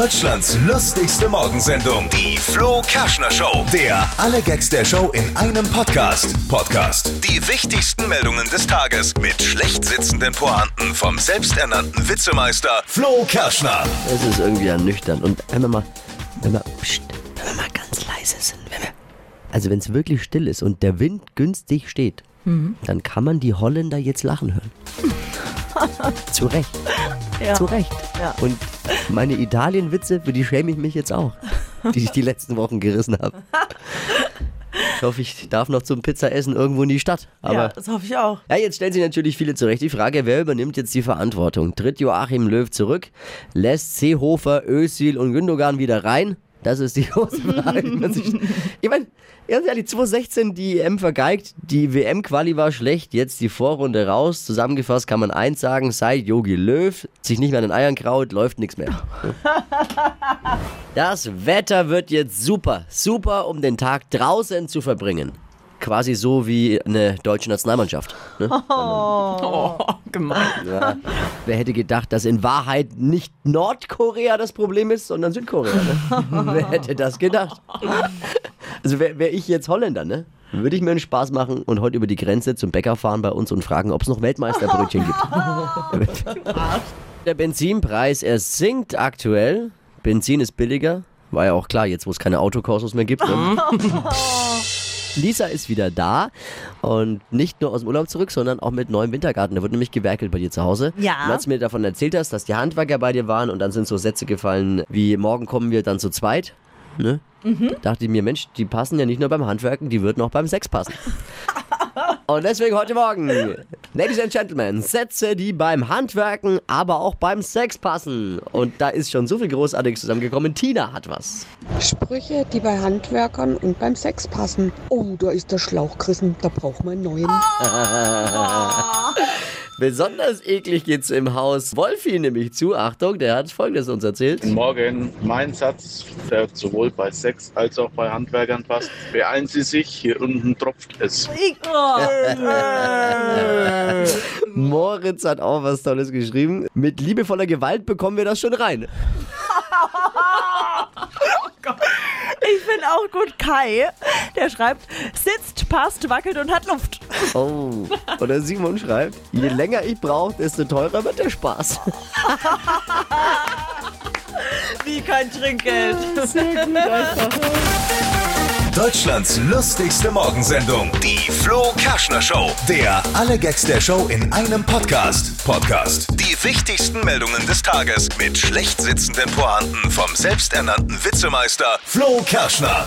Deutschlands lustigste Morgensendung, die Flo Kerschner Show. Der alle Gags der Show in einem Podcast. Podcast. Die wichtigsten Meldungen des Tages mit schlecht sitzenden Pointen vom selbsternannten Witzemeister Flo Kerschner. Es ist irgendwie ernüchternd. Und wenn wir mal, wenn wir, pst, wenn wir mal ganz leise sind, wenn wir, also wenn es wirklich still ist und der Wind günstig steht, dann kann man die Holländer jetzt lachen hören. Zu Recht. Ja. Zu Recht. Ja. Und meine Italien-Witze, für die schäme ich mich jetzt auch, die ich die letzten Wochen gerissen habe. Ich hoffe, ich darf noch zum Pizzaessen irgendwo in die Stadt. Aber ja, das hoffe ich auch. ja, jetzt stellen sich natürlich viele zurecht die Frage, wer übernimmt jetzt die Verantwortung? Tritt Joachim Löw zurück? Lässt Seehofer, Özil und Gündogan wieder rein? Das ist die große Frage. ich meine, ganz ehrlich, 2016 die EM vergeigt, die WM-Quali war schlecht, jetzt die Vorrunde raus. Zusammengefasst kann man eins sagen, seit Yogi Löw sich nicht mehr an den Eiern kraut, läuft nichts mehr. Das Wetter wird jetzt super, super, um den Tag draußen zu verbringen. Quasi so wie eine deutsche Nationalmannschaft. Ne? Oh, gemein. Ja. Wer hätte gedacht, dass in Wahrheit nicht Nordkorea das Problem ist, sondern Südkorea? Ne? Wer hätte das gedacht? Also wäre wär ich jetzt Holländer, ne? Würde ich mir einen Spaß machen und heute über die Grenze zum Bäcker fahren bei uns und fragen, ob es noch Weltmeisterbrötchen gibt. Der Benzinpreis, er sinkt aktuell. Benzin ist billiger. War ja auch klar, jetzt wo es keine Autokursus mehr gibt. Ne? Lisa ist wieder da und nicht nur aus dem Urlaub zurück, sondern auch mit neuem Wintergarten. Da wird nämlich gewerkelt bei dir zu Hause. Ja. Und als du mir davon erzählt hast, dass die Handwerker bei dir waren und dann sind so Sätze gefallen wie morgen kommen wir dann zu zweit. Ne? Dachte ich mir, Mensch, die passen ja nicht nur beim Handwerken, die würden auch beim Sex passen. Und deswegen heute Morgen, Ladies and Gentlemen, Sätze, die beim Handwerken, aber auch beim Sex passen. Und da ist schon so viel Großartiges zusammengekommen. Tina hat was. Sprüche, die bei Handwerkern und beim Sex passen. Oh, da ist der Schlauch gerissen, da braucht man einen neuen. Besonders eklig geht's im Haus Wolfi nämlich zu. Achtung, der hat Folgendes uns erzählt. Guten Morgen. Mein Satz, der sowohl bei Sex als auch bei Handwerkern passt. Beeilen Sie sich, hier unten tropft es. Moritz hat auch was Tolles geschrieben. Mit liebevoller Gewalt bekommen wir das schon rein. Ich finde auch gut Kai, der schreibt, sitzt, passt, wackelt und hat Luft. Oh. Oder Simon schreibt, je länger ich brauche, desto teurer wird der Spaß. Wie kein Trinkgeld. Deutschlands lustigste Morgensendung, die Flo Kerschner Show. Der alle Gags der Show in einem Podcast. Podcast. Die wichtigsten Meldungen des Tages mit schlecht sitzenden Pointen vom selbsternannten Witzemeister Flo Kerschner.